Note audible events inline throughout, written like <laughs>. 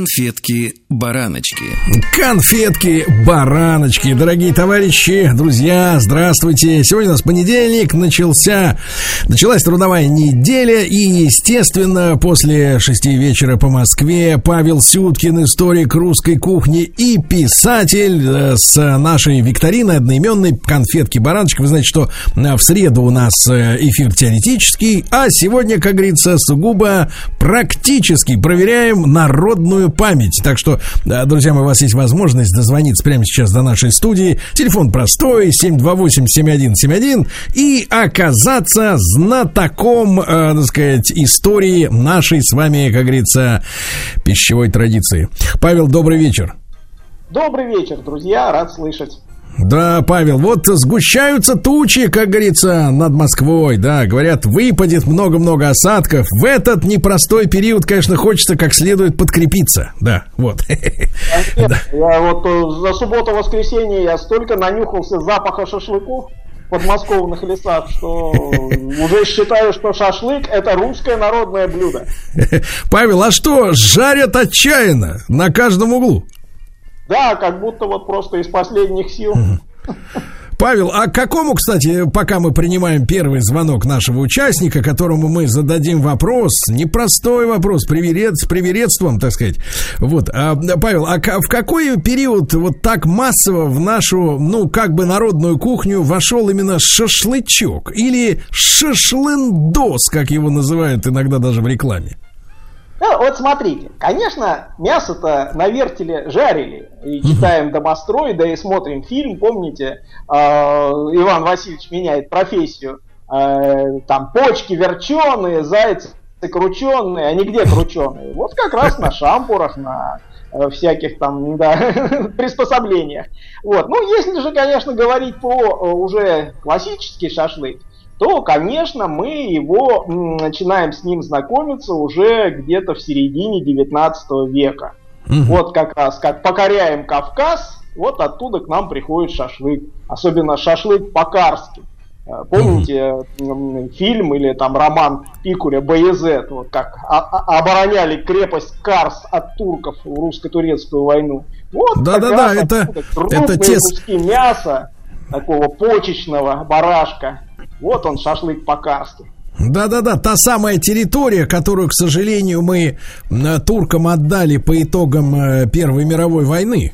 Конфетки-бараночки. Конфетки-бараночки. Дорогие товарищи, друзья, здравствуйте. Сегодня у нас понедельник, начался, началась трудовая неделя. И, естественно, после шести вечера по Москве Павел Сюткин, историк русской кухни и писатель э, с нашей викториной одноименной конфетки-бараночки. Вы знаете, что э, в среду у нас э, эфир теоретический, а сегодня, как говорится, сугубо практически проверяем народную память. Так что, друзья мои, у вас есть возможность дозвониться прямо сейчас до нашей студии. Телефон простой, 728-7171 и оказаться знатоком, э, так сказать, истории нашей с вами, как говорится, пищевой традиции. Павел, добрый вечер. Добрый вечер, друзья, рад слышать. Да, Павел, вот сгущаются тучи, как говорится, над Москвой, да, говорят, выпадет много-много осадков. В этот непростой период, конечно, хочется как следует подкрепиться, да, вот. Нет, да. Я вот э, за субботу-воскресенье я столько нанюхался запаха шашлыков в подмосковных лесах, что уже считаю, что шашлык это русское народное блюдо. <laughs> Павел, а что, жарят отчаянно на каждом углу? Да, как будто вот просто из последних сил. Павел, а какому, кстати, пока мы принимаем первый звонок нашего участника, которому мы зададим вопрос, непростой вопрос, приверед, с привередством, так сказать. Вот, а, Павел, а в какой период вот так массово в нашу, ну, как бы народную кухню вошел именно шашлычок или шашлындос, как его называют иногда даже в рекламе? Ну, вот смотрите, конечно, мясо-то на вертеле жарили. И читаем домострой, да и смотрим фильм, помните, э, Иван Васильевич меняет профессию. Э, там почки верченые, зайцы крученые, а не где крученые? Вот как раз на шампурах, на всяких там <laughs> да, приспособлениях. Вот. Ну, если же, конечно, говорить по уже классический шашлык, то, конечно, мы его начинаем с ним знакомиться уже где-то в середине 19 века. Угу. Вот как раз, как покоряем Кавказ, вот оттуда к нам приходит шашлык. Особенно шашлык по-карски. Помните mm фильм или там роман Пикуля Баязет, вот как обороняли крепость Карс от турков в русско-турецкую войну. Вот да, да, да, это, это те... куски мяса, такого почечного барашка, вот он, шашлык по-карски. Да-да-да, та самая территория, которую, к сожалению, мы туркам отдали по итогам э, Первой мировой войны.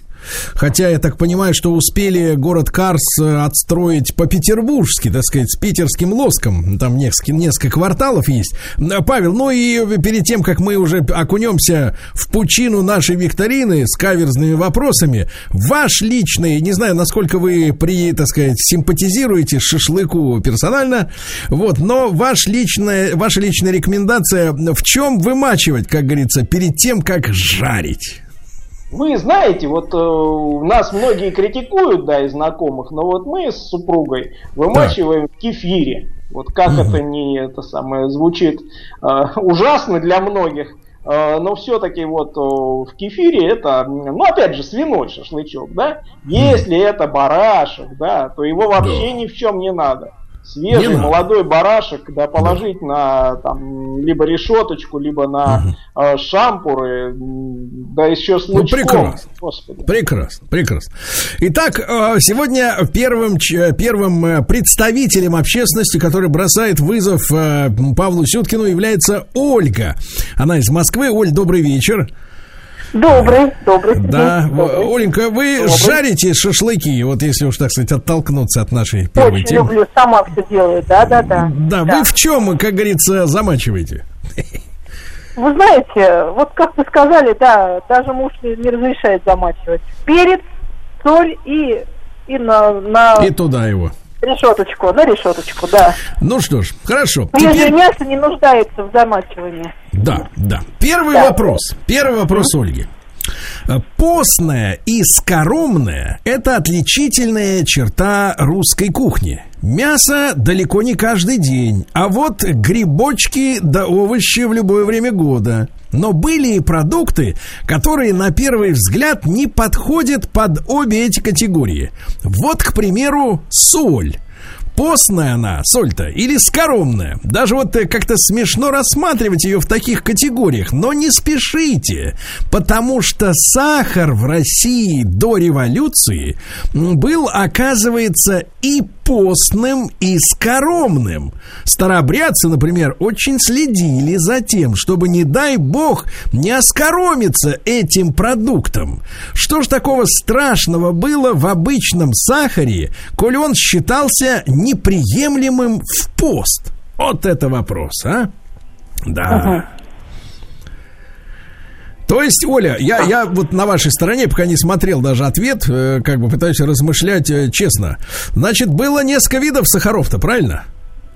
Хотя я так понимаю, что успели город Карс э, отстроить по-петербургски, так сказать, с питерским лоском. Там несколько, несколько кварталов есть. Э, Павел, ну и перед тем, как мы уже окунемся в пучину нашей викторины с каверзными вопросами, ваш личный, не знаю, насколько вы при, так сказать, симпатизируете шашлыку персонально, вот, но ваш личная, ваша личная рекомендация в чем вымачивать, как говорится, перед тем, как жарить? Вы знаете, вот э, нас многие критикуют, да, из знакомых, но вот мы с супругой вымачиваем в кефире. Вот как mm это не это самое звучит э, <laughs> ужасно для многих, э, но все-таки вот э, в кефире это, ну опять же, свиной шашлычок, да. Если mm это барашек, да, то его вообще да. ни в чем не надо свежий не молодой барашек, да, положить да. на там либо решеточку, либо на угу. э, шампуры, да еще с ну, лучком. Ну, прекрасно. Господи. Прекрасно, прекрасно. Итак, э, сегодня первым, первым э, представителем общественности, который бросает вызов э, Павлу Сюткину, является Ольга. Она из Москвы. Оль, добрый вечер. Добрый, добрый. Да, добрый. Оленька, вы добрый. жарите шашлыки, вот если уж, так сказать, оттолкнуться от нашей первой Очень темы. люблю, сама все делаю, да, да, да. Да, вы в чем, как говорится, замачиваете? Вы знаете, вот как вы сказали, да, даже муж не разрешает замачивать. Перец, соль и, и на, на... И туда его. Решеточку, на решеточку, да. Ну что ж, хорошо. Теперь... Теперь... мясо не нуждается в замачивании. Да, да. Первый да. вопрос. Первый вопрос mm-hmm. Ольги. Постная и скоромная – это отличительная черта русской кухни. Мясо далеко не каждый день, а вот грибочки да овощи в любое время года. Но были и продукты, которые на первый взгляд не подходят под обе эти категории. Вот, к примеру, соль постная она, соль-то, или скоромная. Даже вот э, как-то смешно рассматривать ее в таких категориях, но не спешите, потому что сахар в России до революции был, оказывается, и постным и скоромным. Старобрядцы, например, очень следили за тем, чтобы, не дай бог, не оскоромиться этим продуктом. Что ж такого страшного было в обычном сахаре, коль он считался неприемлемым в пост? Вот это вопрос, а? Да. То есть, Оля, я, я вот на вашей стороне, пока не смотрел даже ответ, э, как бы пытаюсь размышлять э, честно. Значит, было несколько видов сахаров-то, правильно?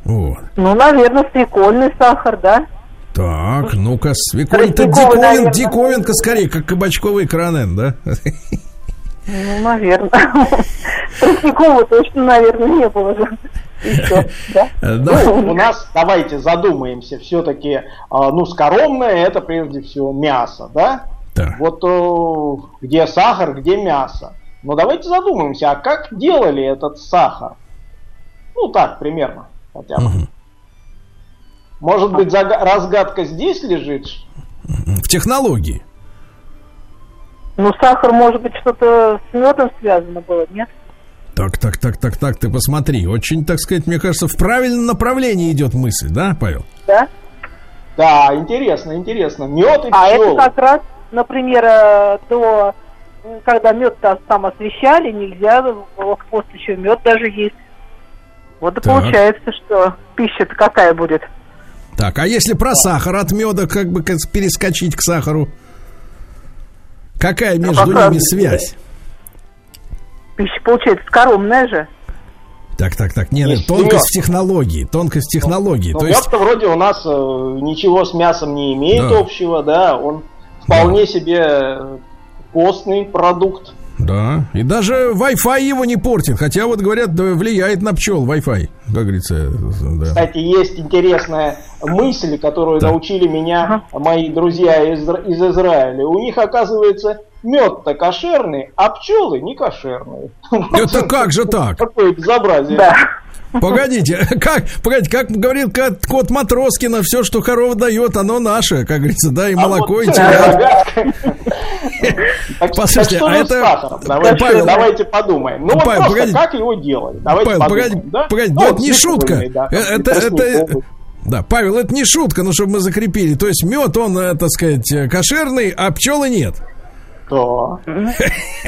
Вот. Ну, наверное, свекольный сахар, да? Так, ну-ка, свекольный-то диковин, диковинка скорее, как кабачковый кранен, да? Ну, наверное. <laughs> Тростникового точно, наверное, не было же. <laughs> да? Ну, у нас, давайте задумаемся, все-таки, а, ну, скоромное это прежде всего мясо, да? Да. Вот э, где сахар, где мясо. Но давайте задумаемся, а как делали этот сахар? Ну, так, примерно, хотя бы. Угу. Может быть, разгадка здесь лежит? В технологии. Ну, сахар, может быть, что-то с медом связано было, нет? Так, так, так, так, так, ты посмотри. Очень, так сказать, мне кажется, в правильном направлении идет мысль, да, Павел? Да. Да, интересно, интересно. Мед и А это как раз, например, э, до когда мед там освещали, нельзя было в пост еще мед даже есть. Вот и так. получается, что пища-то какая будет. Так, а если про сахар от меда как бы перескочить к сахару? Какая между ну, ними связь? Пища получается скоромная же. Так, так, так. Нет, нет тонкость в технологии. Тонкость в технологии. Ну, То есть... вроде у нас э, ничего с мясом не имеет да. общего, да. Он вполне да. себе постный продукт. Да, и даже Wi-Fi его не портит, хотя вот говорят, да, влияет на пчел Wi-Fi, как говорится. Да. Кстати, есть интересная мысль, которую да. научили меня мои друзья из, из Израиля. У них, оказывается, мед-то кошерный, а пчелы не кошерные. Это как же так? Какое безобразие. Да. Погодите, <laughs> как, погодите, как говорил кот Матроскина, все, что корова дает, оно наше, как говорится, да, и а молоко, вот, и <laughs> телят. <laughs> Послушайте, а это... Павел, давайте подумаем. Ну, Павел, вот просто как его делать? Давайте Павел, погоди, погоди, ну, это не шутка. Это, это, да, Павел, это не шутка, ну, чтобы мы закрепили. То есть мед, он, э, так сказать, кошерный, а пчелы нет. Да.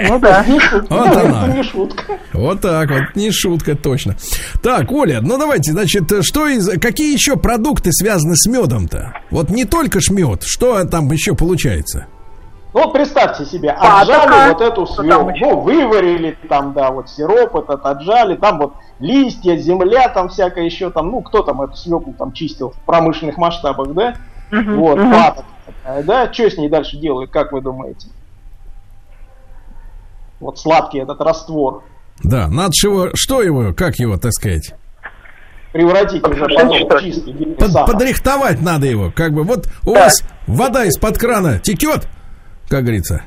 Ну да. Вот она. Не шутка. Вот так вот, не шутка, точно. Так, Оля, ну давайте, значит, что из, какие еще продукты связаны с медом-то? Вот не только ж мед, что там еще получается? Ну вот представьте себе, отжали вот эту свеклу, ну, выварили там, да, вот сироп этот отжали, там вот листья, земля там всякое еще там, ну кто там эту свеклу там чистил в промышленных масштабах, да? вот, паток, да, что с ней дальше делают, как вы думаете? Вот сладкий этот раствор. Да, надо его, что его, как его, так сказать? Превратить уже потом в чистый Под, Подрихтовать надо его, как бы. Вот у да. вас вода из-под крана текет, как говорится?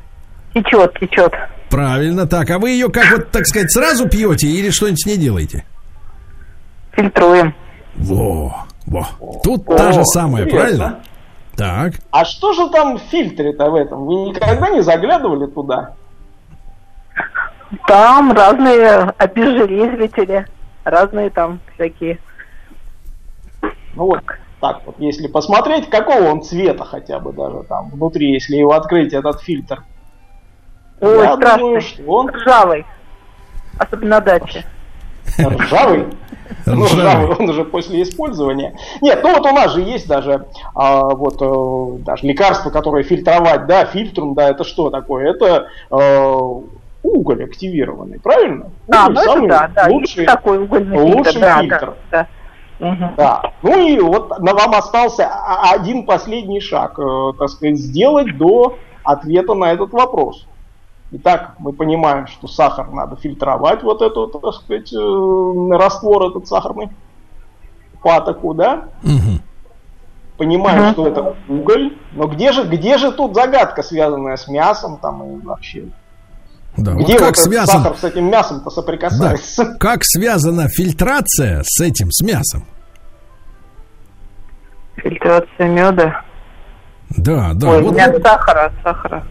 Течет, течет. Правильно, так. А вы ее, как вот, так сказать, сразу пьете или что-нибудь с ней делаете? Фильтруем. Во, во. Тут О, та же самая, правильно? Так. А что же там в фильтре-то в этом? Вы никогда не заглядывали туда? Там разные обезжелезители, разные там всякие. Ну вот, так вот, если посмотреть, какого он цвета хотя бы даже там внутри, если его открыть, этот фильтр. Ой, Я страшный. Думаю, что он... Ржавый. Особенно на даче. Ржавый? Ну, ржавый, он уже после использования. Нет, ну вот у нас же есть даже а, вот а, даже лекарства, которые фильтровать, да, фильтром, да, это что такое? Это а, уголь активированный, правильно? А, ну это да, да, лучший, есть такой угольный лучший фильтр. фильтр. Да, да. Угу. да. Ну и вот вам остался один последний шаг, э, так сказать, сделать до ответа на этот вопрос. Итак, мы понимаем, что сахар надо фильтровать, вот эту, так сказать, э, раствор этот сахарный, патоку, да? Угу. понимаем, uh-huh. что это уголь, но где же, где же тут загадка, связанная с мясом там и вообще? Да, Где вот как вот связан... сахар с этим мясом-то соприкасается? Да. <laughs> Как связана фильтрация с этим, с мясом? Фильтрация меда. Да, да. Ой, вот, нет сахара, сахара.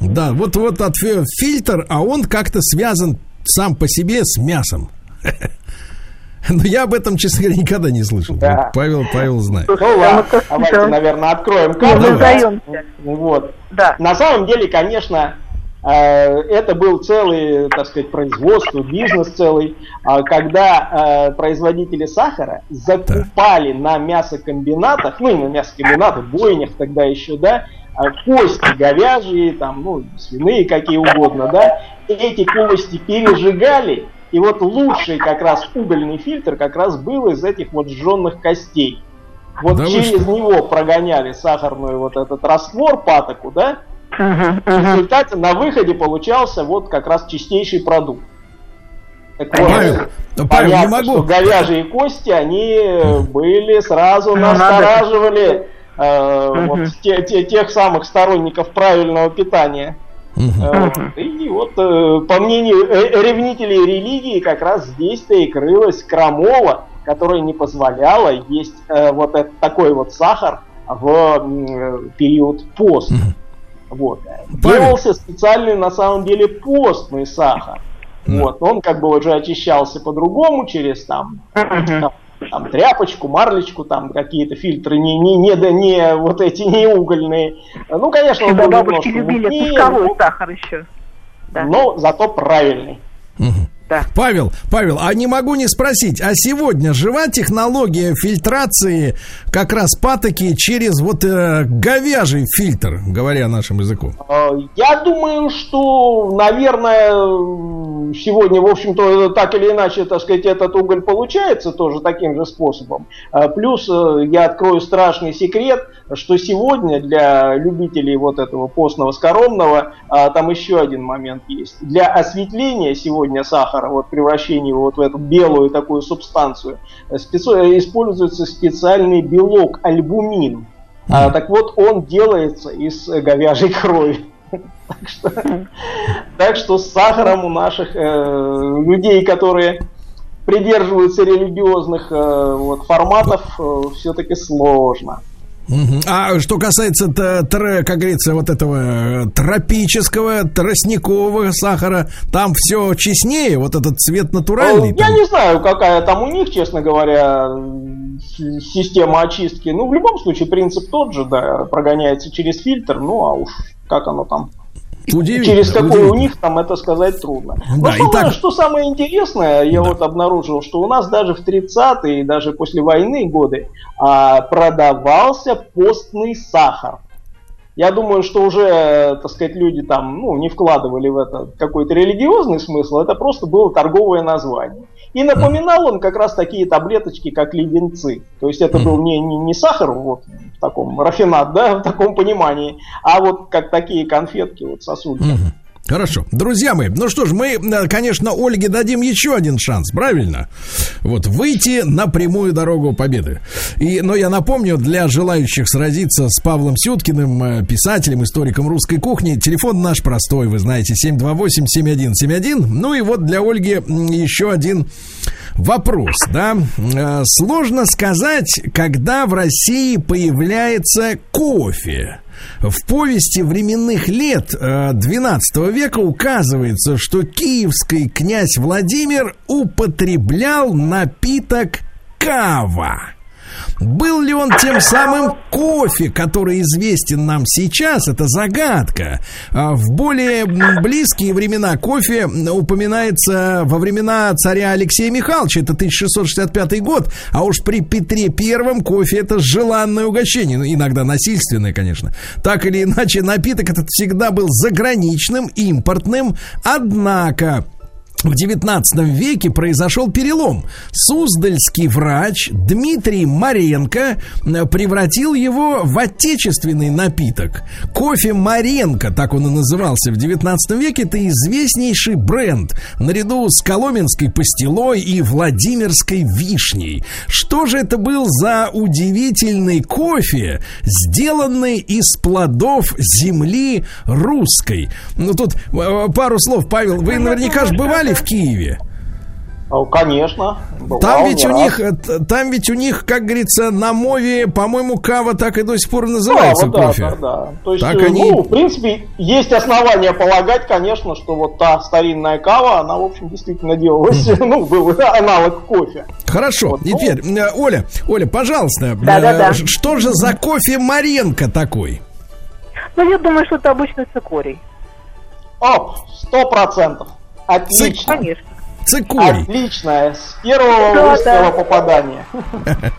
Да, вот, вот от фильтр, а он как-то связан сам по себе с мясом. <laughs> Но я об этом, честно говоря, никогда не слышал. Да. Вот Павел, Павел знает. Ну ладно, давайте, наверное, откроем карту. Вот. Да. На самом деле, конечно, это был целый, так сказать, производство, бизнес целый, а, когда э, производители сахара закупали на мясокомбинатах, ну и на мясокомбинатах, бойнях тогда еще, да, а, кости говяжьи, там, ну, свиные какие угодно, да, эти кости пережигали и вот лучший как раз угольный фильтр как раз был из этих вот сжженных костей. Вот Да через него прогоняли сахарную вот этот раствор патоку, да? Мгм, В мгм. результате на выходе получался вот как раз чистейший продукт. Так вот, Павел, Павел, понятно, не могу. что говяжьи кости, они э, были сразу Ну, настораживали э, вот те- те- тех самых сторонников правильного питания. Вот. И вот, э, по мнению ревнителей религии, как раз здесь-то и крылась крамола, которая не позволяла есть вот этот, такой вот сахар в период поста. Вот. Делался специальный на самом деле постный сахар. Да. Вот. Он как бы уже очищался по-другому через там Мгм. там тряпочку, марлечку, там какие-то фильтры, не, не, не, да, не вот эти не угольные. Ну, конечно, он был бабушки немножко любили мутнее, кусковой сахар еще. Да. но зато правильный. Мгм. Да. Павел, Павел, а не могу не спросить, а сегодня жива технология фильтрации как раз патоки через вот э, говяжий фильтр, говоря нашим языком? Э, Я думаю, что, наверное, э, сегодня, в общем-то, так или иначе, так сказать, этот уголь получается тоже таким же способом. Э, Плюс э, я открою страшный секрет, что сегодня для любителей вот этого постного скоромного а, там еще один момент есть. Для осветления сегодня сахара, вот превращения его вот в эту белую такую субстанцию, э, специ- используется специальный белок альбумин. А, так вот, он делается из э, говяжьей крови. <laughs> Так что, так что с сахаром у наших э, людей, которые придерживаются религиозных э, вот, форматов, все-таки сложно. А что касается, как говорится, вот этого э, тропического, тростникового сахара, там все честнее, вот этот цвет натуральный. Э, Я там. не знаю, какая там у них, честно говоря, система очистки. Ну, в любом случае, принцип тот же, да, прогоняется через фильтр, ну, а уж как оно там Удивительно, Через какой у них там это сказать трудно. Да, Но самое, так- что самое интересное, я Да. вот обнаружил, что у нас даже в 30-е и даже после войны годы а, продавался постный сахар. Я думаю, что уже, так сказать, люди там ну, не вкладывали в это какой-то религиозный смысл, это просто было торговое название. И напоминал он как раз такие таблеточки, как леденцы. То есть это был не, не, не сахар вот, таком рафинат, да, <laughs> в таком понимании, а вот как такие конфетки, вот сосульки. Мгм. Хорошо. Друзья мои, ну что ж, мы, э, конечно, Ольге дадим еще один шанс, правильно? Вот, выйти на прямую дорогу победы. И, но я напомню, для желающих сразиться с Павлом Сюткиным, э, писателем, историком русской кухни, телефон наш простой, вы знаете, 728-7171. Ну и вот для Ольги еще один вопрос, да? Э, Сложно сказать, когда в России появляется кофе. В повести временных лет э, XII века указывается, что киевский князь Владимир употреблял напиток кава. Был ли он тем самым кофе, который известен нам сейчас, это загадка. А В более близкие времена кофе упоминается во времена царя Алексея Михайловича, это 1665 год, а уж при Петре Первом кофе это желанное угощение, ну, иногда насильственное, конечно. Так или иначе, напиток этот всегда был заграничным, импортным, однако в 19 веке произошел перелом. Суздальский врач Дмитрий Маренко э, превратил его в отечественный напиток. Кофе Маренко, так он и назывался в 19 веке, это известнейший бренд наряду с коломенской пастилой и Владимирской вишней. Что же это был за удивительный кофе, сделанный из плодов земли русской? Ну тут э, пару слов, Павел, вы наверняка же бывали в Киеве? Конечно. Там ведь у раз. них, э, там ведь у них, как говорится, на мове, по-моему, кава так и до сих пор называется кава, кофе. Да, да, да. То есть, так они... ну, в принципе, есть основания полагать, конечно, что вот та старинная кава, она, в общем, действительно делалась, <laughs> ну, был аналог кофе. Хорошо. Вот, ну... Теперь, э, Оля, Оля, пожалуйста, да, да, да. что же за кофе Маренко такой? Ну, я думаю, что это обычный цикорий. О, сто процентов. Отлично. Конечно. Цикорий. Отлично, с первого да, выстрела да. попадания.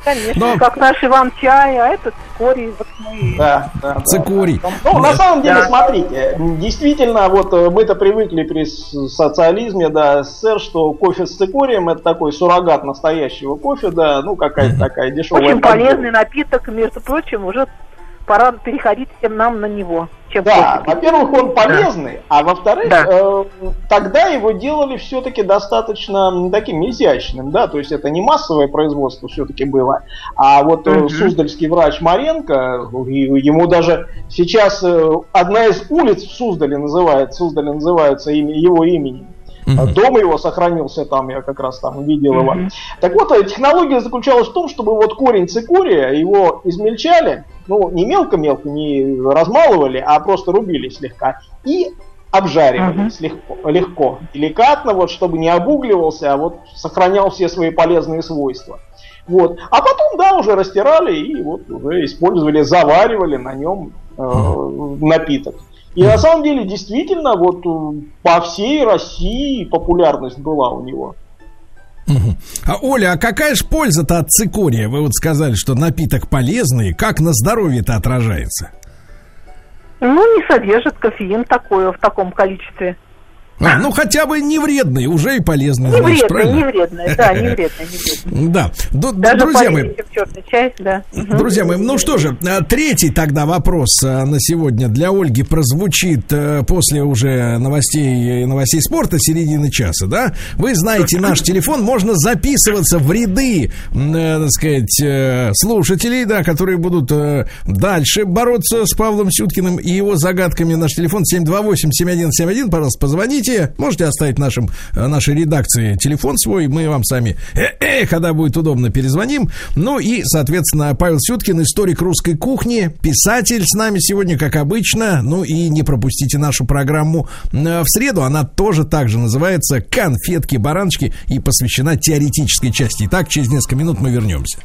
Конечно, Но... как наш Иван Чай, а это цикорий. Вот мы... Да, да, цикорий. Да. Ну, на самом деле, да. смотрите, действительно, вот э, мы-то привыкли при социализме, да, СССР, что кофе с цикорием это такой суррогат настоящего кофе, да, ну какая-то такая дешевая. Очень полезный напиток, между прочим, уже пора переходить всем нам на него. Чем да, во-первых, он полезный, да. а во-вторых, да. э, тогда его делали все-таки достаточно таким изящным, да, то есть это не массовое производство все-таки было, а вот угу. суздальский врач Маренко, ему даже сейчас э, одна из улиц в Суздале называется, Суздале называется его именем. Mm-hmm. Дом его сохранился там, я как раз там видел mm-hmm. его. Так вот, э, технология заключалась в том, чтобы вот корень цикория, его измельчали, ну, не мелко-мелко, не размалывали, а просто рубили слегка. И обжаривали uh-huh. легко, легко, деликатно, вот, чтобы не обугливался, а вот сохранял все свои полезные свойства. Вот. А потом, да, уже растирали и вот уже использовали, заваривали на нем э, напиток. И на самом деле, действительно, вот э, по всей России популярность была у него. А Оля, а какая же польза-то от цикория? Вы вот сказали, что напиток полезный. Как на здоровье-то отражается? Ну, не содержит кофеин такое в таком количестве. А, ну хотя бы не вредный, уже и полезный. Не значит, правильно? не вредный, да, не вредный, не <laughs> вредный. Да, Даже друзья мои. да. Друзья мои, ну что же, а, третий тогда вопрос а, на сегодня для Ольги прозвучит э, после уже новостей новостей спорта середины часа, да? Вы знаете наш телефон, можно записываться в ряды, э, так сказать, э, слушателей, да, которые будут дальше бороться с Павлом Сюткиным и его загадками. Наш телефон 728-7171, пожалуйста, позвоните хотите, можете оставить нашим, э, нашей редакции телефон свой, мы вам сами, э, э, когда будет удобно, перезвоним. Ну и, соответственно, Павел Сюткин, историк русской кухни, писатель с нами сегодня, как обычно. Ну и не пропустите нашу программу в среду, она тоже так же называется «Конфетки-бараночки» и посвящена теоретической части. Итак, через несколько минут мы вернемся.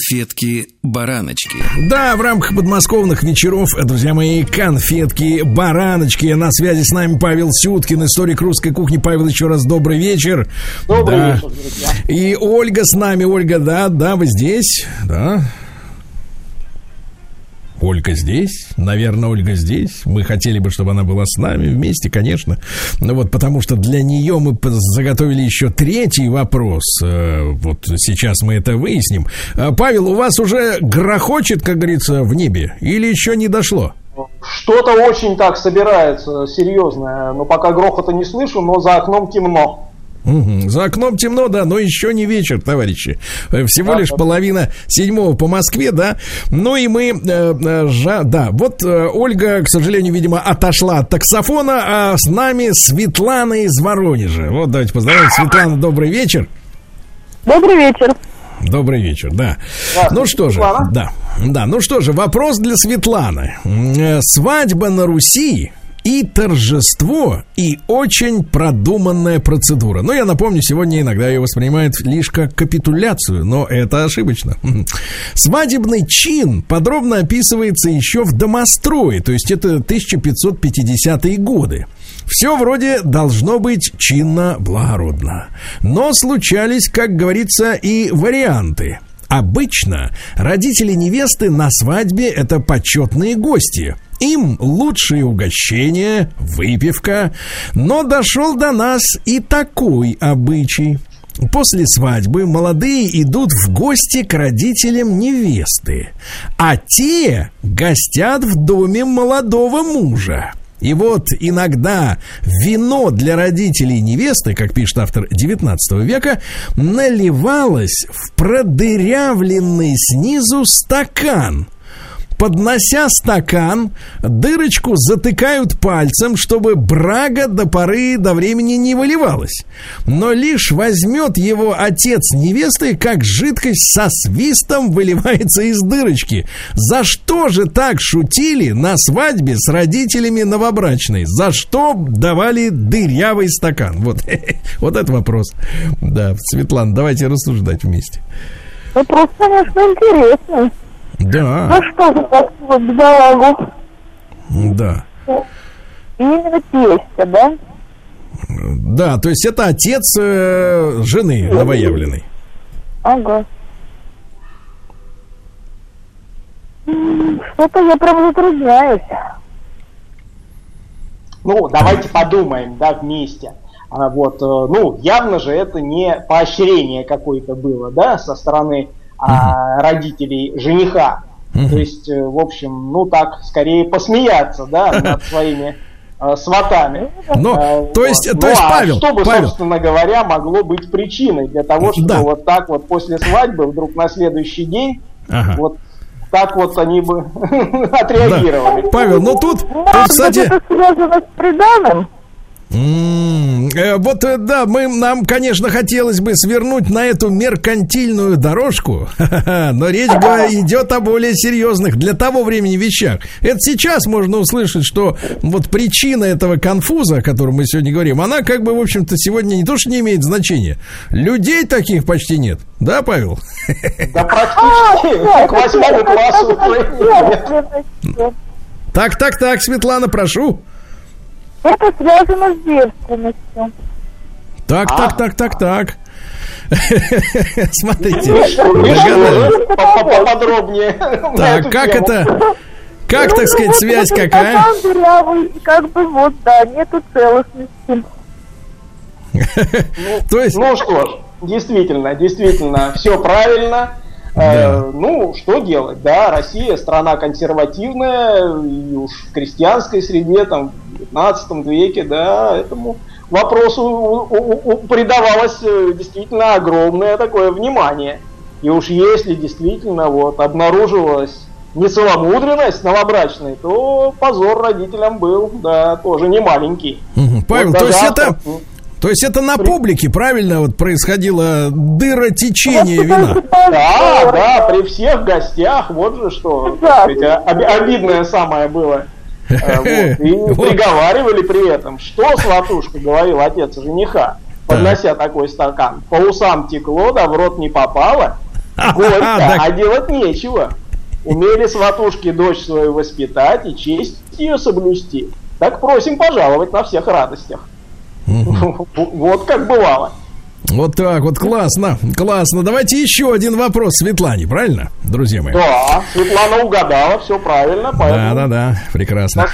Конфетки-бараночки. Да, в рамках подмосковных вечеров, друзья мои, конфетки-бараночки. На связи с нами Павел Сюткин, историк русской кухни. Павел, еще раз добрый вечер. Добрый да. вечер, друзья. И Ольга с нами. Ольга, да, да, вы здесь? Да. Ольга здесь, наверное, Ольга здесь. Мы хотели бы, чтобы она была с нами вместе, конечно. Ну вот, потому что для нее мы заготовили еще третий вопрос. Э, вот сейчас мы это выясним. Э, Павел, у вас уже грохочет, как говорится, в небе, или еще не дошло? Что-то очень так собирается серьезное, но пока грохота не слышу, но за окном темно. Угу. За окном темно, да, но еще не вечер, товарищи. Э, всего лишь половина седьмого по Москве, да. Ну и мы, э, э, жа, да, вот э, Ольга, к сожалению, видимо, отошла от таксофона, а с нами Светлана из Воронежа. Вот давайте поздравим. Светлана, добрый вечер. Добрый вечер. Добрый вечер, да. Ну что же, да, да, ну что же, вопрос для Светланы. Э, свадьба на Руси и торжество, и очень продуманная процедура. Но я напомню, сегодня иногда ее воспринимают лишь как капитуляцию, но это ошибочно. <laughs> Свадебный чин подробно описывается еще в домострое, то есть это 1550-е годы. Все вроде должно быть чинно, благородно. Но случались, как говорится, и варианты. Обычно родители невесты на свадьбе это почетные гости. Им лучшие угощения, выпивка. Но дошел до нас и такой обычай. После свадьбы молодые идут в гости к родителям невесты, а те гостят в доме молодого мужа. И вот иногда вино для родителей невесты, как пишет автор 19 века, наливалось в продырявленный снизу стакан – поднося стакан, дырочку затыкают пальцем, чтобы брага до поры до времени не выливалась. Но лишь возьмет его отец невесты, как жидкость со свистом выливается из дырочки. За что же так шутили на свадьбе с родителями новобрачной? За что давали дырявый стакан? Вот, <laughs> вот это вопрос. Да, Светлана, давайте рассуждать вместе. Вопрос, конечно, интересный. Да. Ну что же вот бедолагу? Да. И именно тестя, да? Да, то есть это отец э, жены новоявленной. Ага. Что-то я прям затрудняюсь. Ну, давайте подумаем, да, вместе. А вот, э, ну, явно же это не поощрение какое-то было, да, со стороны а, родителей жениха. То есть, э, в общем, ну так, скорее посмеяться, да, <laughs> над своими э, сватами. Ну, Э, то есть, вот. то Ну, есть, а Павел, что бы, Павел. собственно говоря, могло быть причиной для того, чтобы Да. вот так вот после свадьбы вдруг на следующий день Ага. вот так вот они бы <laughs> отреагировали. Павел, ну тут, тут, кстати, это связано с приданым? М, э, вот э, да, мы нам, конечно, хотелось бы свернуть на эту меркантильную дорожку, <laughs> но речь идет о более серьезных для того времени вещах. Это сейчас можно услышать, что вот причина этого конфуза, о котором мы сегодня говорим, она как бы, в общем-то, сегодня не то, что не имеет значения. Людей таких почти нет. Да, Павел? <laughs> Да практически к восьмому классу. Так, так, так, Светлана, прошу. Это связано с девственностью. Так, А. так, так, так, так. <laughs> Смотрите. Поподробнее. Так, как это? Как, так сказать, Вот связь какая? как бы вот, да, нету целостности. <laughs> То есть, Ну что ж, действительно, действительно, все правильно. Да. Э, ну, что делать, да, Россия страна консервативная, и уж в крестьянской среде, там, в 19 веке, да, этому вопросу придавалось э, действительно огромное такое внимание. И уж если действительно вот обнаруживалась нецеломудренность новобрачной, то позор родителям был, да, тоже не маленький. Мгм. Павел, Вот то есть это, то есть это на публике, правильно, вот происходило дыротечение вина? <laughs> Да, да, при всех гостях, вот же что, сказать, оби- обидное самое было. <laughs> Э, вот. И приговаривали при этом, что сватушка говорил отец жениха, поднося такой стакан. По усам текло, да в рот не попало. <laughs> Горько, Так. а делать нечего. Умели сватушки дочь свою воспитать и честь ее соблюсти. Так просим пожаловать на всех радостях. <laughs> Вот как бывало. Вот так вот, классно, классно. Давайте еще один вопрос Светлане, правильно, друзья мои? Да, Светлана угадала, все правильно, Да, да, да, прекрасно.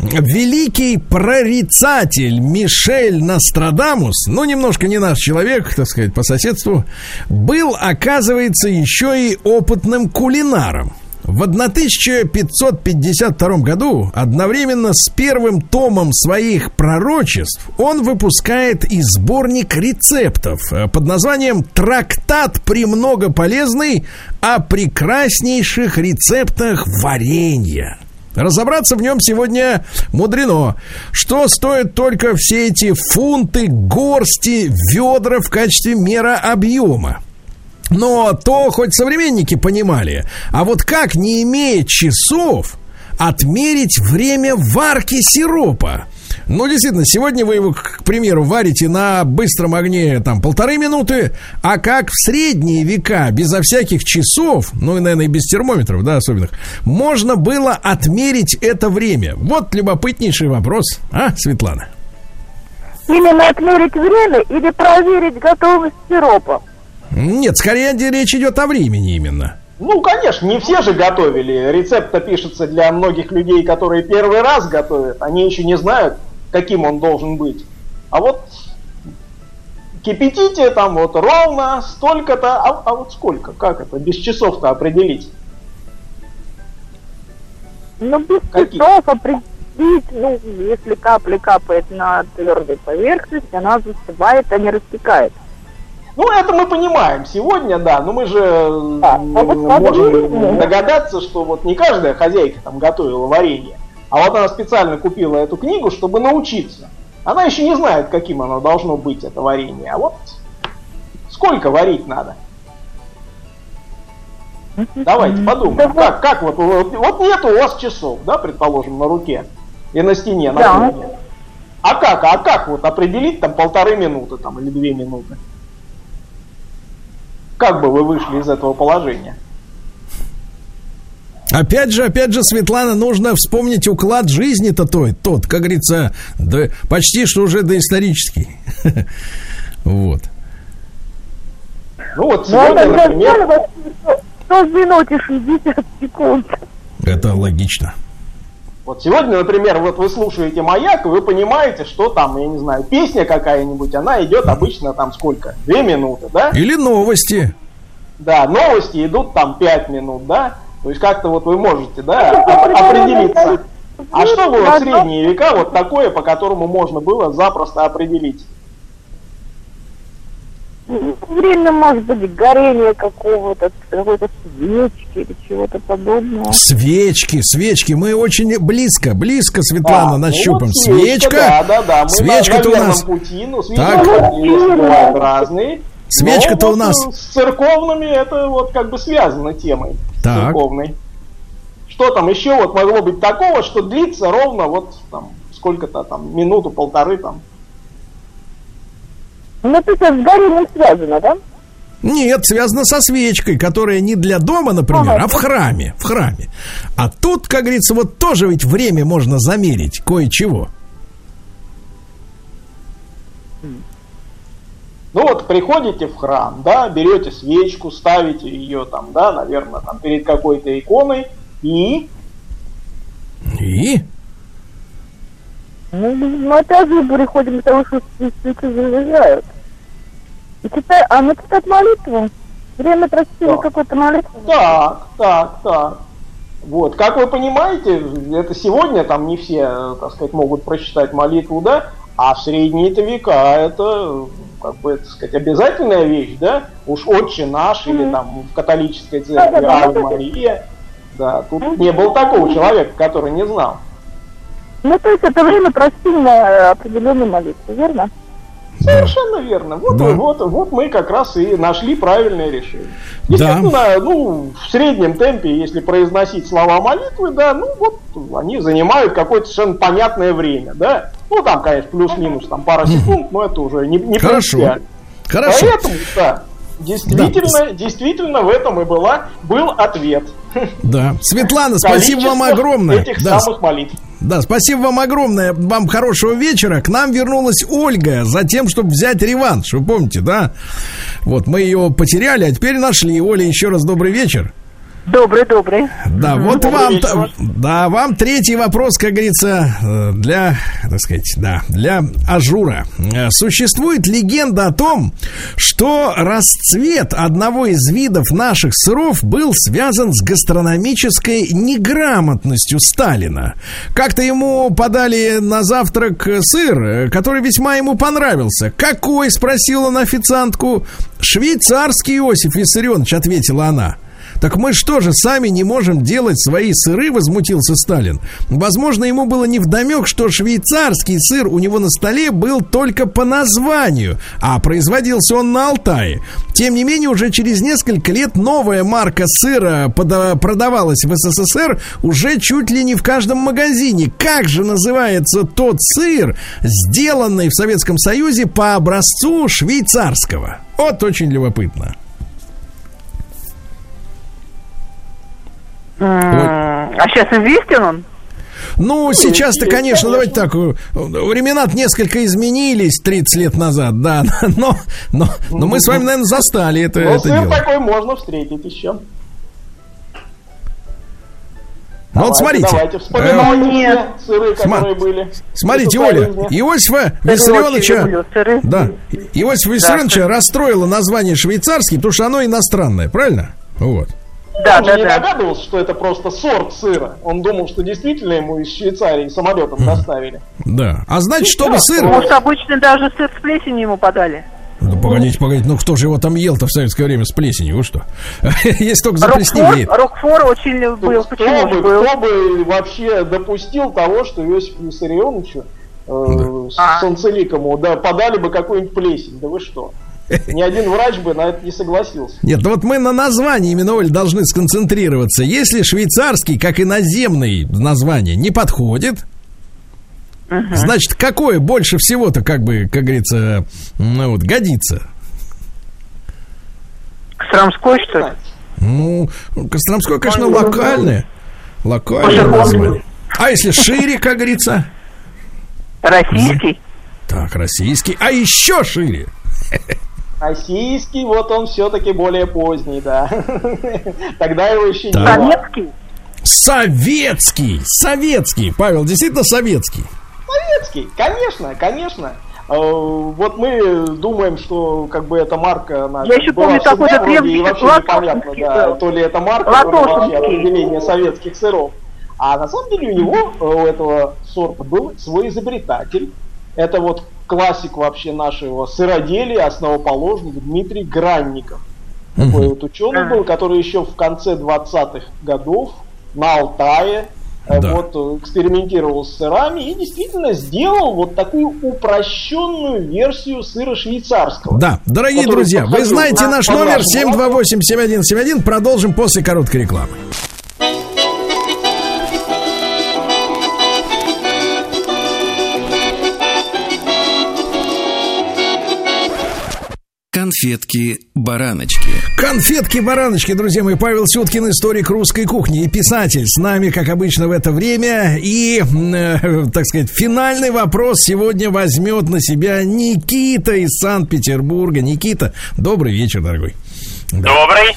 Великий прорицатель Мишель Нострадамус, ну, немножко не наш человек, так сказать, по соседству, был, оказывается, еще и опытным кулинаром. В 1552 году, одновременно с первым томом своих пророчеств, он выпускает и сборник рецептов э, под названием «Трактат премного полезный о прекраснейших рецептах варенья». Разобраться в нем сегодня мудрено. Что стоят только все эти фунты, горсти, ведра в качестве мера объема? Но то хоть современники понимали. А вот как, не имея часов, отмерить время варки сиропа? Ну, действительно, сегодня вы его, к примеру, варите на быстром огне там полторы минуты, а как в средние века, безо всяких часов, ну и, наверное, и без термометров, да, особенных, можно было отмерить это время? Вот любопытнейший вопрос, а, Светлана? Именно отмерить время или проверить готовность сиропа? Нет, скорее речь идет о времени именно. Ну, конечно, не все же готовили. Рецепт пишется для многих людей, которые первый раз готовят. Они еще не знают, каким он должен быть. А вот кипятите там вот ровно столько-то, а, а вот сколько, как это, без часов-то определить? Ну, без Какие? часов определить, ну, если капли капает на твердой поверхности, она застывает, а не растекается. Ну, это мы понимаем сегодня, да, но мы же да, можем догадаться, что вот не каждая хозяйка там готовила варенье, а вот она специально купила эту книгу, чтобы научиться. Она еще не знает, каким оно должно быть, это варенье. А вот сколько варить надо? Давайте подумаем, как, как вот, вот, вот нет у вас часов, да, предположим, на руке и на стене, на да. А как, а как вот определить там полторы минуты там или две минуты? Как бы вы вышли из этого положения? Опять же, опять же, Светлана, нужно вспомнить уклад жизни-то той, тот, как говорится, да, почти что уже доисторический. <laughs> Вот. Ну вот сегодня, например... 100 минут и 60 секунд. Это логично. Вот сегодня, например, вот вы слушаете «Маяк», и вы понимаете, что там, я не знаю, песня какая-нибудь, она идет обычно там сколько? Две минуты, да? Или новости. Да, новости идут там пять минут, да? То есть как-то вот вы можете, да, определиться. А что было в средние века вот такое, по которому можно было запросто определить? Время, может быть, горение какого-то, какой-то свечки или чего-то подобного. Свечки, свечки. Мы очень близко, близко, Светлана, нащупаем. Ну, вот свечка, свечка, да, да, да. Мы свечка-то у нас... Пути, ну, так. бывают разные. Свечка-то у нас... С церковными это вот как бы связано темой так. церковной. Что там еще вот могло быть такого, что длится ровно вот там сколько-то там, минуту, полторы там. Ну, это с горением связано, да? Нет, связано со свечкой, которая не для дома, например, ага. а в храме, в храме. А тут, как говорится, вот тоже ведь время можно замерить кое-чего. Ну вот приходите в храм, да, берете свечку, ставите ее там, да, наверное, там перед какой-то иконой и... И? Ну, мы опять же приходим к тому, что свечи заряжают. И читаю, а мы читать молитву. Время да. какой-то молитвы. Так, так, так. Вот, как вы понимаете, это сегодня там не все, так сказать, могут прочитать молитву, да, а в средние-то века это как бы, так сказать, обязательная вещь, да, уж отче наш или там в католической церкви Ave Мария, да, тут не было такого человека, который не знал. Ну, то есть это время прочтения определенной молитвы, верно? Совершенно верно. Вот, да. вот, вот мы как раз и нашли правильное решение. Естественно, да. ну, в среднем темпе, если произносить слова молитвы, да, ну вот они занимают какое-то совершенно понятное время, да. Ну, там, конечно, плюс-минус там пара секунд, но это уже не, не Хорошо. Хорошо. Поэтому, да, действительно, да. действительно в этом и была, был ответ. Да. Светлана, спасибо вам огромное. Этих да. самых молитв. Да, спасибо вам огромное. Вам хорошего вечера. К нам вернулась Ольга за тем, чтобы взять реванш. Вы помните, да? Вот мы ее потеряли, а теперь нашли. Оля, еще раз добрый вечер. Добрый, добрый. Да, вот добрый вам, вечер. да, вам третий вопрос, как говорится, э, для, так сказать, да, для ажура. Э, существует легенда о том, что расцвет одного из видов наших сыров был связан с гастрономической неграмотностью Сталина. Как-то ему подали на завтрак сыр, который весьма ему понравился. Какой, спросила он официантку. Швейцарский Иосиф Виссарионович, ответила она. Так мы что же, сами не можем делать свои сыры, возмутился Сталин. Возможно, ему было не вдомек, что швейцарский сыр у него на столе был только по названию, а производился он на Алтае. Тем не менее, уже через несколько лет новая марка сыра продавалась в СССР уже чуть ли не в каждом магазине. Как же называется тот сыр, сделанный в Советском Союзе по образцу швейцарского? Вот очень любопытно. А сейчас известен он? Ну, сейчас-то, конечно, давайте так, э, времена несколько изменились 30 лет назад, да, <laughs> но, но, но мы с вами, наверное, застали это, Но это сыр дело. такой можно встретить еще. Ну вот смотрите, Давайте, э, вспоминайте все сыры, которые Сма- были. смотрите, Оля. Иосифа Виссарионовича, сыры. да, Иосифа Виссарионовича расстроило название швейцарский, потому что оно иностранное, правильно? Вот. Да, Он же да, не да. догадывался, что это просто сорт сыра. Он думал, что действительно ему из Швейцарии самолетом доставили. Да. А значит, чтобы Да, сыр... Может, обычно даже сыр с плесенью ему подали. Ну, погодите, погодите, ну кто же его там ел-то в советское время с плесенью, вы что? <laughs> Есть только заплесневеет. Рокфор, Рокфор очень был. кто, Почему бы, же был? кто бы вообще допустил того, что Иосифу Виссарионовичу э, с А. Санцеликому да, подали бы какую-нибудь плесень? Да вы что? Ни один врач бы на это не согласился. Нет, ну вот мы на названии именно, Оль, должны сконцентрироваться. Если швейцарский, как иноземный название, не подходит, значит, какое больше всего-то, как бы, как говорится, ну, вот, годится? Костромской, что ли? Ну, Костромское, конечно, Ну, локальное. Локальное название. А если шире, как говорится? Российский? Так, российский. А еще шире. <laughs> Российский, вот он все-таки более поздний, да. <laughs> Тогда его еще не было. Советский? Советский. Советский. Павел, действительно советский. Советский, конечно, конечно. Э, Вот мы думаем, что как бы эта марка наша Я еще была помню такой-то вроде, и древний вообще непонятно, да, то ли это марка, то ли вообще определение советских сыров. А на самом деле у него, э, у этого сорта, был свой изобретатель. Это вот классик вообще нашего сыроделия, основоположник Дмитрий Гранников. Такой вот ученый был, который еще в конце 20-х годов на Алтае э, Да. вот э, экспериментировал с сырами и действительно сделал вот такую упрощенную версию сыра швейцарского. Да, дорогие друзья, вы знаете на- наш номер нашу 728-7171. Продолжим после короткой рекламы. Конфетки-бараночки. Конфетки-бараночки, друзья мои. Павел Сюткин, историк русской кухни и писатель. С нами, как обычно, в это время. И, э, так сказать, финальный вопрос сегодня возьмет на себя Никита из Санкт-Петербурга. Никита, добрый вечер, дорогой. Добрый.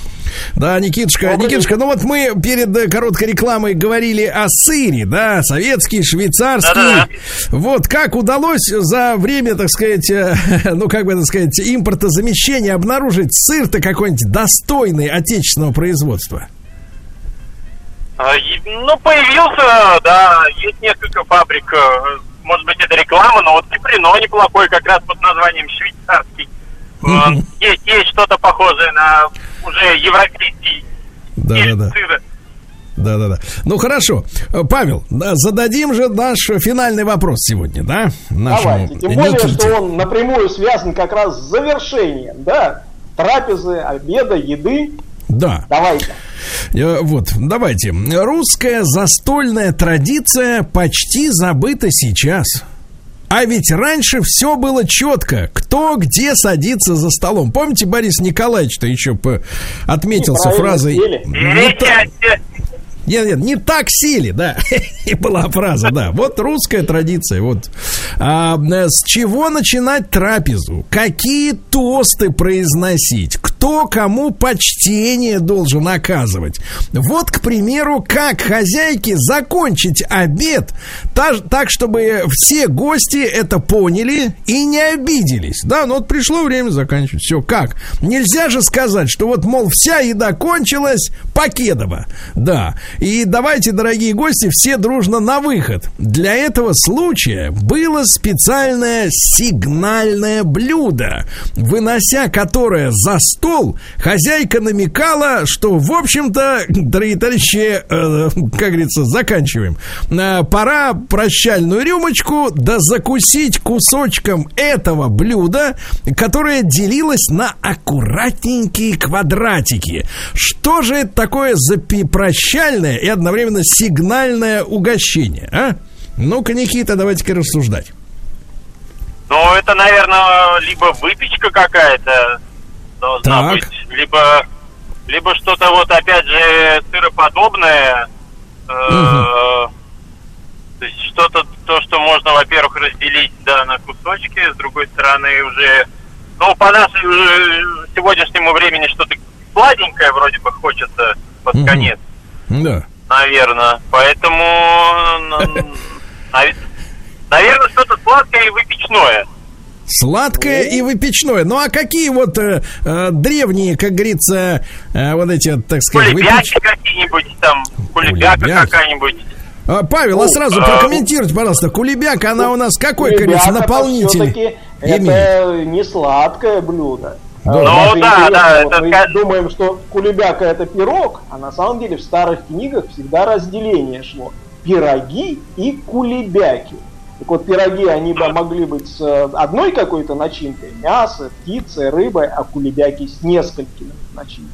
Да, Никитушка, Никитушка, ну вот мы перед э, короткой рекламой говорили о сыре, да, советский, швейцарский. Да-да-да. Вот как удалось за время, так сказать, э, <laughs> ну как бы так сказать, импортозамещения обнаружить сыр-то какой-нибудь достойный отечественного производства? А, Ну, появился, да, есть несколько фабрик. э, Может быть, это реклама, но вот Киприно неплохой, как раз под названием швейцарский. Есть, есть что-то похожее на уже европейский Да, да, да. сыра. Да, да, да. Ну хорошо, Э, Павел, да, зададим же наш финальный вопрос сегодня, да? Нашему Давайте. Тем более, Никите. что он напрямую связан как раз с завершением, да, трапезы, обеда, еды. Да. Давайте. Э, Вот, давайте. Русская застольная традиция почти забыта сейчас. А ведь раньше все было четко, кто где садится за столом. Помните, Борис Николаевич-то еще по- отметился фразой сели. «Не та- Сядьте. нет, нет, не так сели, да. <laughs> И была фраза, да. Вот русская традиция. Вот. А, э, с чего начинать трапезу? Какие тосты произносить? Кто кому почтение должен оказывать? Вот, к примеру, как хозяйке закончить обед та- так, чтобы все гости это поняли и не обиделись. Да, ну вот пришло время заканчивать. Все, как? Нельзя же сказать, что вот, мол, вся еда кончилась, покедово. Да. И давайте, дорогие гости, все дружно на выход. Для этого случая было специальное сигнальное блюдо, вынося которое за стол, хозяйка намекала, что, в общем-то, дорогие товарищи, э, как говорится, заканчиваем. Э, пора прощальную рюмочку, да закусить кусочком этого блюда, которое делилось на аккуратненькие квадратики. Что же это такое за прощальное и одновременно сигнальное угощение, а? Ну-ка, Никита, давайте-ка рассуждать. Ну, это, наверное, либо выпечка какая-то должна Так. быть, либо, либо что-то вот, опять же, сыроподобное. Э, что-то, то, что можно, во-первых, разделить да, на кусочки, с другой стороны уже, ну, по нашему сегодняшнему времени что-то сладенькое вроде бы хочется под конец. Да. Наверное. Поэтому, <laughs> наверное, что-то сладкое и выпечное. Сладкое и выпечное. Ну а какие вот э, э, древние, как говорится, э, вот эти, так сказать, выпеч... какие-нибудь там, кулебяка Кулебяк. какая-нибудь. А, Павел, а сразу а, прокомментируйте, пожалуйста, кулебяка, она у нас какой, как говорится, наполнитель? Это не сладкое блюдо. Да. Ну да, да. Вот это... Мы думаем, что кулебяка это пирог, а на самом деле в старых книгах всегда разделение шло. Пироги и кулебяки. Так вот, пироги, они бы могли быть с э, одной какой-то начинкой, мясо, птица, рыбой, а кулебяки с несколькими начинками.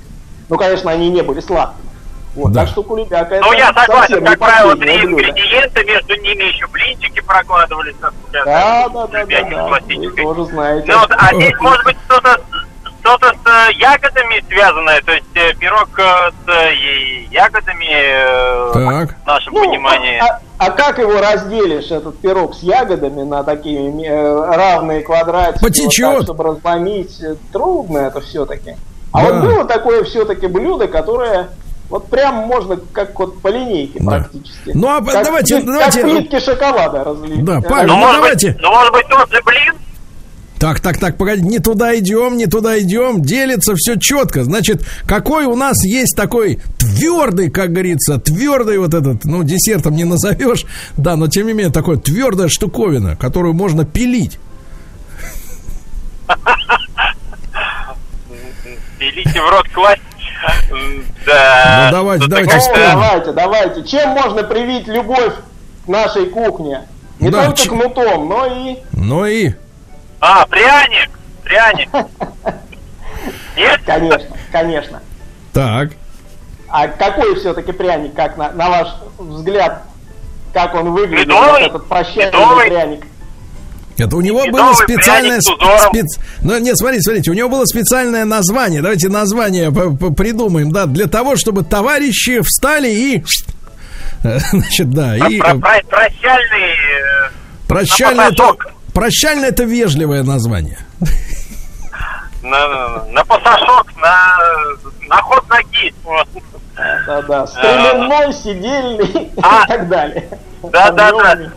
Ну, конечно, они не были сладкими. Вот, да. Так что кулебяка это Ну, я согласен, как правило, три ингредиента, между ними еще блинчики прокладывались. Да, да, да, да, да, вы тоже знаете. Ну, а здесь, может быть, что-то что-то с э, ягодами связанное, то есть э, пирог с ягодами так. в нашем ну, понимании. А, а как его разделишь, этот пирог с ягодами, на такие равные квадратики? Потечет. Вот так, чтобы разломить, трудно это все-таки. А да. вот было такое все-таки блюдо, которое вот прям можно как вот по линейке да. практически. Ну а как, давайте, как давайте. плитки шоколада разлить. Да, Павел, ну, ну давайте. Быть, ну может быть тот же блин? Так, так, так, погоди, не туда идем, не туда идем, делится все четко. Значит, какой у нас есть такой твердый, как говорится, твердый вот этот, ну, десертом не назовешь, <laughs> да, но тем не менее, такой твердая штуковина, которую можно пилить. Пилить в рот класть. Да. Ну, давайте, давайте, ну, давайте, давайте. Чем можно привить любовь к нашей кухне? Не да, только кнутом, но и... Но и... А, пряник! Пряник! <laughs> Нет? Конечно, конечно. Так. А какой все-таки пряник, как на, на ваш взгляд, как он выглядит, Медовый? этот прощальный Медовый? пряник? Это у него было специальное... Спец... Ну, нет, смотрите, смотрите, у него было специальное название. Давайте название придумаем, да, для того, чтобы товарищи встали и... <laughs> Значит, да, и... Прощальный... Э, прощальный... Это... Прощально это вежливое название. На, на, на пасашок, на, на ход ноги. Да-да, стреляной, сидельный <laughs> а, и так далее. Да-да-да.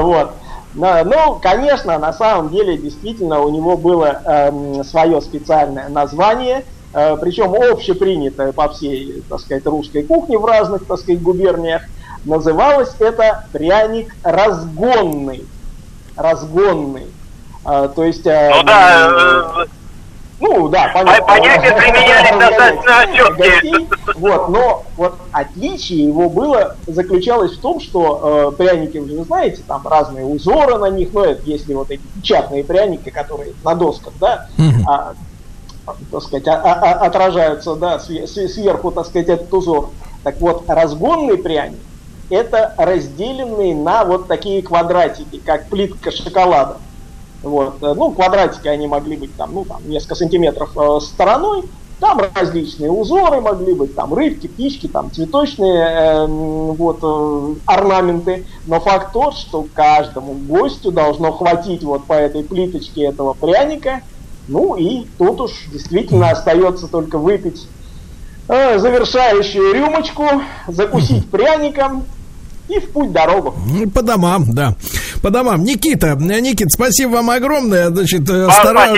Вот. Ну, конечно, на самом деле, действительно, у него было э, свое специальное название, э, причем общепринятое по всей, так сказать, русской кухне в разных, так сказать, губерниях. Называлось это пряник разгонный разгонный. А, то есть... А, ну да, ну да, понятно. Понятия применялись достаточно четкие. Вот, но вот отличие его было заключалось в том, что э, пряники, вы же знаете, там разные узоры на них, но это если вот эти печатные пряники, которые на досках, да, а, так сказать, а, а отражаются, да, сверху, так сказать, этот узор. Так вот, разгонный пряник это разделенные на вот такие квадратики, как плитка шоколада. Вот. Ну, квадратики они могли быть там, ну, там, несколько сантиметров э, стороной. Там различные узоры могли быть, там рыбки, птички, там цветочные э, вот, э, орнаменты. Но факт тот, что каждому гостю должно хватить вот по этой плиточке этого пряника. Ну и тут уж действительно остается только выпить э, завершающую рюмочку, закусить <laughs> пряником и в путь дорогу. По домам, да. По домам. Никита, Никит, спасибо вам огромное. Значит, э, стара...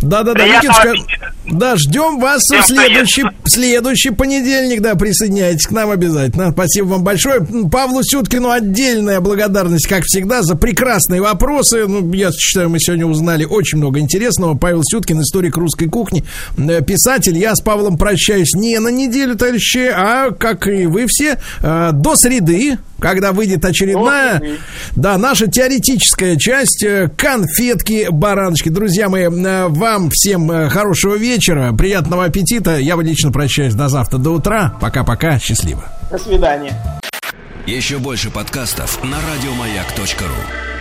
Да-да-да, Никитушка, да, ждем вас Всем в следующий, следующий понедельник, да, присоединяйтесь к нам обязательно. Спасибо вам большое. Павлу Сюткину отдельная благодарность, как всегда, за прекрасные вопросы. Ну, я считаю, мы сегодня узнали очень много интересного. Павел Сюткин, историк русской кухни, э, писатель. Я с Павлом прощаюсь не на неделю, товарищи, а, как и вы все, э, до среды, когда выйдет очередная, да, наша теоретическая часть э, конфетки бараночки. Друзья мои, вам всем хорошего вечера, приятного аппетита. Я лично прощаюсь до завтра, до утра. Пока-пока, счастливо. До свидания. Еще больше подкастов на радиомаяк.ру